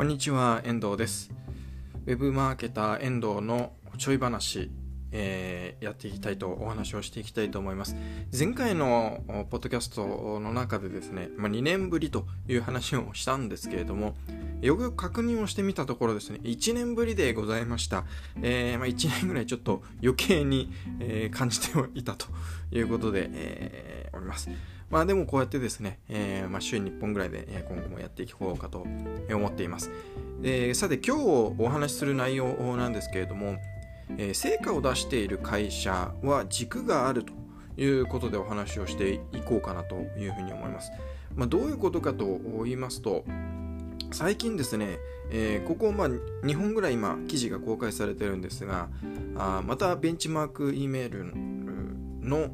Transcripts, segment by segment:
こんにちは、遠藤です。ウェブマーケター遠藤のちょい話、えー、やっていきたいとお話をしていきたいと思います。前回のポッドキャストの中でですね、まあ、2年ぶりという話をしたんですけれども、よく確認をしてみたところですね、1年ぶりでございました。えー、まあ、1年ぐらいちょっと余計に、えー、感じていたということで、えー、おります。まあでもこうやってですね、えー、まあ、週に1本ぐらいで今後もやっていこうかと思っています。でさて今日お話しする内容なんですけれども、えー、成果を出している会社は軸があるということでお話をしていこうかなというふうに思います。まあ、どういうことかと言いますと、最近ですね、えー、ここ、まあ、2本ぐらい今記事が公開されてるんですが、あまたベンチマーク E メールの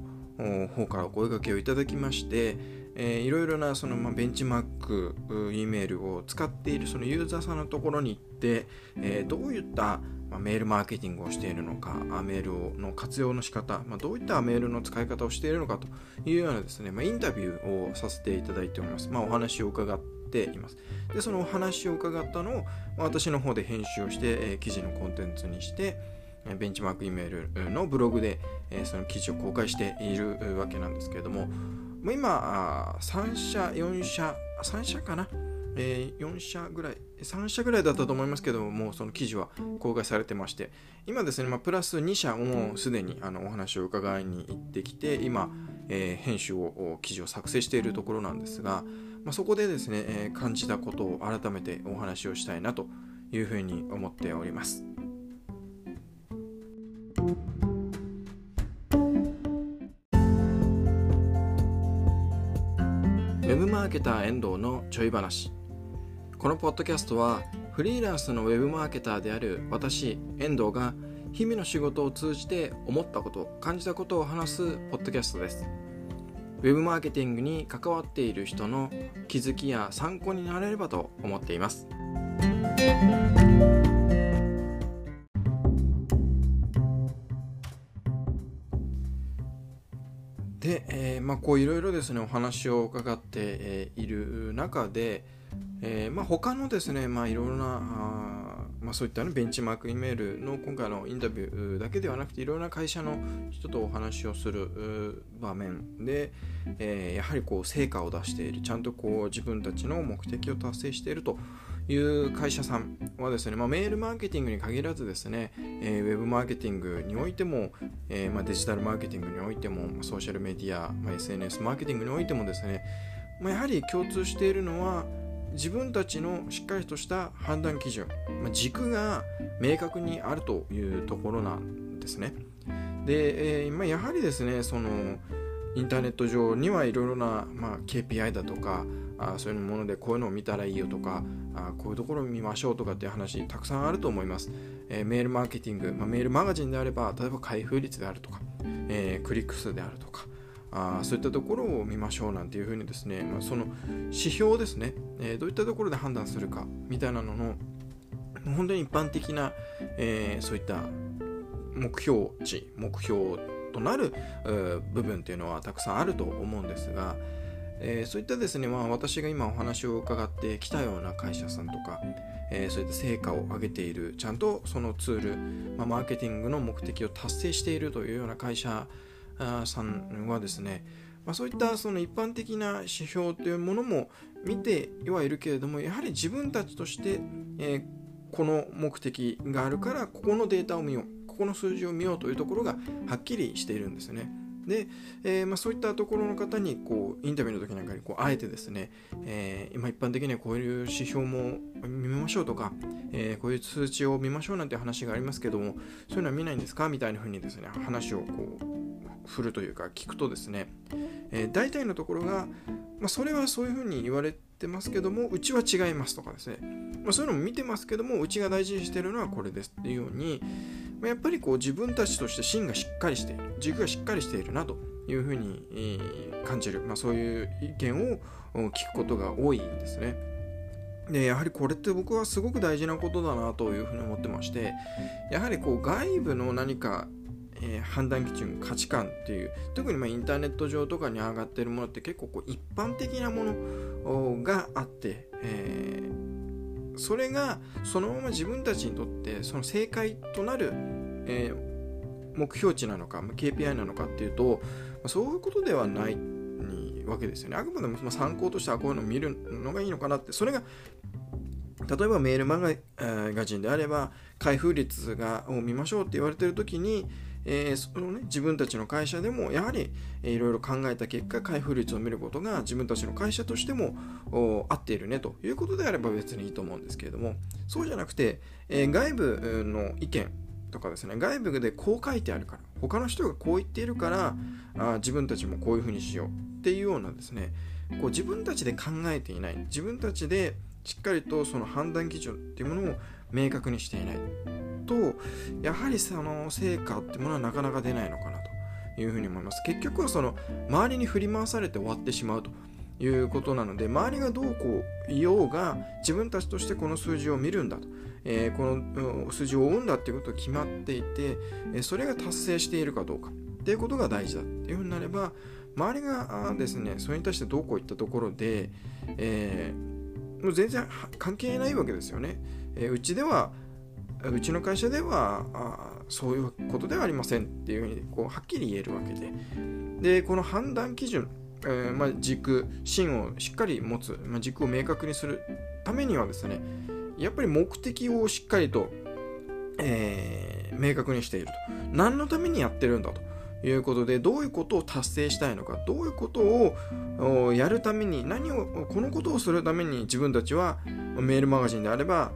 方からお声掛けをいただきまして、えー、いろいろなその、まあ、ベンチマーク E メールを使っているそのユーザーさんのところに行って、えー、どういった、まあ、メールマーケティングをしているのかメールの活用の仕方、まあ、どういったメールの使い方をしているのかというようなですね、まあ、インタビューをさせていただいております、まあ、お話を伺っています。でそのお話を伺ったのを、まあ、私の方で編集をして、えー、記事のコンテンツにしてベンチマーク E メールのブログで、その記事を公開しているわけなんですけれども、今、3社、4社、3社かな、えー、4社ぐらい、3社ぐらいだったと思いますけども、もうその記事は公開されてまして、今ですね、プラス2社もすでにあのお話を伺いに行ってきて、今、編集を、記事を作成しているところなんですが、そこでですね、感じたことを改めてお話をしたいなというふうに思っております。ウェブマーケター遠藤のちょい話。このポッドキャストはフリーランスのウェブマーケターである私遠藤が日々の仕事を通じて思ったこと感じたことを話すポッドキャストです。ウェブマーケティングに関わっている人の気づきや参考になれればと思っています。まあ、こういろいろですねお話を伺って、え、いる中で、えー、まあ、他のですね、まあ、いろいろなあ、まあ、そういった、ね、ベンチマークイメールの今回のインタビューだけではなくていろいろな会社の人とお話をする場面で、えやはりこう成果を出しているちゃんとこう自分たちの目的を達成しているという会社さんはですね、まあ、メールマーケティングに限らずですね、えー、ウェブマーケティングにおいても、えー、まあ、デジタルマーケティングにおいても、ソーシャルメディア、まあ、SNS マーケティングにおいてもですね、ま、やはり共通しているのは、自分たちのしっかりとした判断基準、ま、軸が明確にあるというところなんですね。で、えーまあ、やはりですね、そのインターネット上にはいろいろな、まあ、KPI だとか、あそういうものでこういうのを見たらいいよとかあこういうところを見ましょうとかっていう話たくさんあると思います、えー、メールマーケティング、まあ、メールマガジンであれば例えば開封率であるとか、えー、クリック数であるとかあそういったところを見ましょうなんていうふうにですね、まあ、その指標ですね、えー、どういったところで判断するかみたいなのの本当に一般的な、えー、そういった目標値目標となる部分っていうのはたくさんあると思うんですが、えー、そういったですね、まあ、私が今お話を伺ってきたような会社さんとか、えー、そういった成果を上げているちゃんとそのツール、まあ、マーケティングの目的を達成しているというような会社さんはですね、まあ、そういったその一般的な指標というものも見てはいるけれどもやはり自分たちとして、えー、この目的があるからここのデータを見ようここの数字を見ようというところがはっきりしているんですね。で、えーまあ、そういったところの方にこうインタビューの時なんかにこうあえてですね、えー、今一般的にはこういう指標も見ましょうとか、えー、こういう数値を見ましょうなんて話がありますけどもそういうのは見ないんですか？みたいな風にですね話をこう振るというか聞くとですね、えー、大体のところが、まあ、それはそういう風に言われてますけどもうちは違いますとかですね、まあ、そういうのも見てますけどもうちが大事にしてるのはこれですっていうようにやっぱりこう自分たちとして芯がしっかりしている軸がしっかりしているなというふうに感じる、まあ、そういう意見を聞くことが多いんですね。でやはりこれって僕はすごく大事なことだなというふうに思ってましてやはりこう外部の何か、えー、判断基準価値観っていう特にまあインターネット上とかに上がってるものって結構こう一般的なものがあって、えーそれがそのまま自分たちにとってその正解となる、えー、目標値なのか KPI なのかっていうとそういうことではないわけですよね。あくまでも参考としてはこういうのを見るのがいいのかなって。それが例えばメールマガジンであれば開封率がを見ましょうって言われてる時にえー、そのね、自分たちの会社でもやはり、えー、いろいろ考えた結果開封率を見ることが自分たちの会社としても合っているねということであれば別にいいと思うんですけれどもそうじゃなくて、えー、外部の意見とかですね外部でこう書いてあるから他の人がこう言っているからあ自分たちもこういうふうにしようっていうようなですねこう自分たちで考えていない自分たちでしっかりとその判断基準っていうものを明確にしていない。とやはりその成果ってものはなかなか出ないのかなというふうに思います。結局はその周りに振り回されて終わってしまうということなので周りがどうこう言おうが自分たちとしてこの数字を見るんだと、えー、この数字を追うんだっていうことが決まっていてそれが達成しているかどうか。っていうことが大事だっていうふうになれば周りがですねそれに対してどうこういったところで、えー、もう全然関係ないわけですよね、え、うちではうちの会社ではあそういうことではありませんっていうふうにこうはっきり言えるわけで。でこの判断基準、えー、まあ、軸芯をしっかり持つ、まあ、軸を明確にするためにはですねやっぱり目的をしっかりと、えー、明確にしていると。何のためにやってるんだと。いうことでどういうことを達成したいのかどういうことをやるために何をこのことをするために自分たちはメールマガジンであれば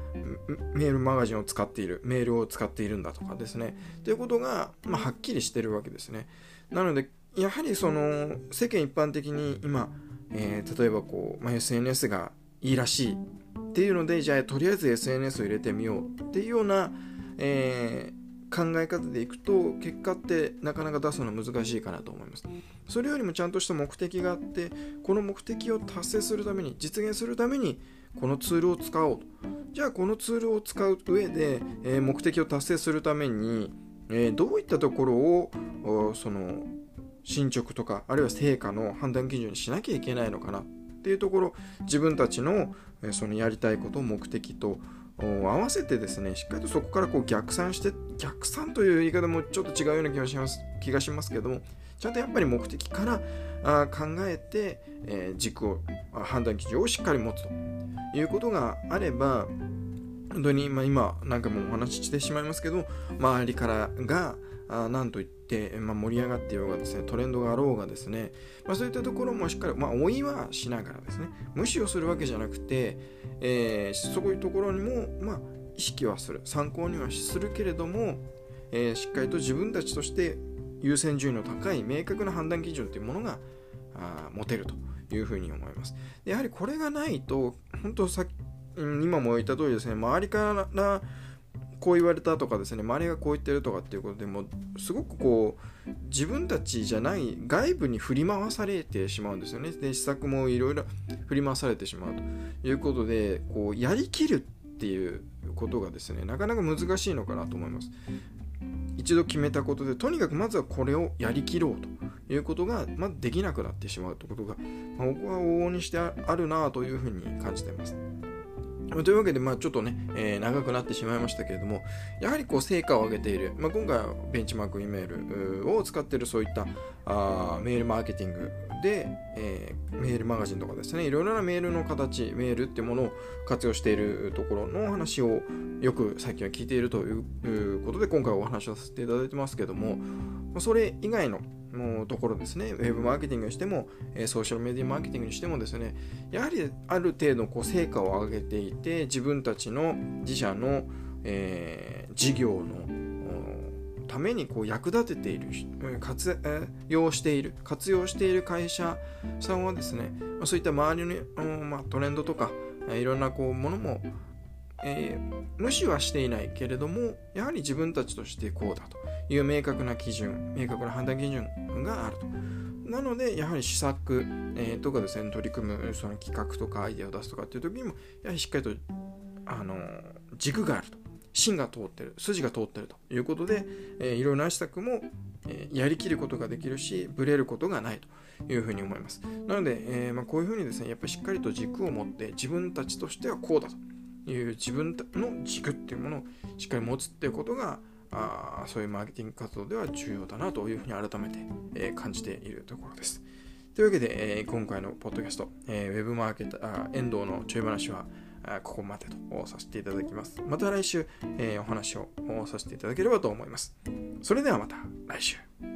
メールマガジンを使っているメールを使っているんだとかですね。ということが、まあ、はっきりしてるわけですね。なのでやはりその世間一般的に今、えー、例えばこう、まあ、SNS がいいらしいっていうのでじゃあとりあえず SNS を入れてみようっていうような、えー考え方でいくと結果ってなかなか出すの難しいかなと思います。それよりもちゃんとした目的があってこの目的を達成するために実現するためにこのツールを使おうと。じゃあこのツールを使う上で、えー、目的を達成するために、えー、どういったところをその進捗とかあるいは成果の判断基準にしなきゃいけないのかなっていうところ自分たちのそのやりたいこと目的と合わせてですねしっかりとそこからこう逆算して逆算という言い方もちょっと違うような気がします気がしますけどもちゃんとやっぱり目的からあ考えて、えー、軸を判断基準をしっかり持つということがあれば本当に、まあ、今何回もお話ししてしまいますけど周りからが何と言って、まあ、盛り上がっていようがですねトレンドがあろうがですね、まあ、そういったところもしっかり、まあ、追いはしながらですね無視をするわけじゃなくて、えー、そういうところにも、まあ、意識はする参考にはするけれども、えー、しっかりと自分たちとして優先順位の高い明確な判断基準というものがあ持てるというふうに思います。やはりこれがないと、本当さ今も言った通りですね、周りからこう言われたとかですね、周りがこう言ってるとかっていうことでも、すごくこう、自分たちじゃない外部に振り回されてしまうんですよね。で、施策もいろいろ振り回されてしまうということで、こう、やりきるっていうことがですね、なかなか難しいのかなと思います。一度決めたことでとにかくまずはこれをやりきろうということが、まあ、できなくなってしまうということが、まあ、僕は往々にしてあるなというふうに感じています。というわけで、まあ、ちょっとね、えー、長くなってしまいましたけれども、やはりこう成果を上げている、まあ、今回はベンチマーク E メールを使っているそういったあメールマーケティングで、えー、メールマガジンとかですね、いろいろなメールの形、メールってものを活用しているところの話をよく最近は聞いているということで、今回お話をさせていただいてますけども、それ以外ののところですね、ウェブマーケティングにしても、ソーシャルメディアマーケティングにしてもですね、やはりある程度こう成果を上げていて、自分たちの自社の、えー、事業のためにこう役立てている活用している活用している会社さんはですねそういった周りの、まあ、トレンドとかいろんなこうものも、えー、無視はしていないけれどもやはり自分たちとしてこうだと。いう明確な基準明確な判断基準があると。なのでやはり施策、えー、とかですね取り組むその企画とかアイデアを出すとかっていう時にもやはりしっかりとあの軸があると。芯が通ってる筋が通ってるということで、えー、いろいろな施策も、えー、やりきることができるしブレることがないというふうに思います。なので、えーまあ、こういうふうにですねやっぱりしっかりと軸を持って自分たちとしてはこうだという自分の軸っていうものをしっかり持つっていうことがあそういうマーケティング活動では重要だなというふうに改めて、えー、感じているところです。というわけで、えー、今回のポッドキャスト、えー、ウェブマーケター、遠藤のちょい話はここまでとさせていただきます。また来週、えー、お話をさせていただければと思います。それではまた来週。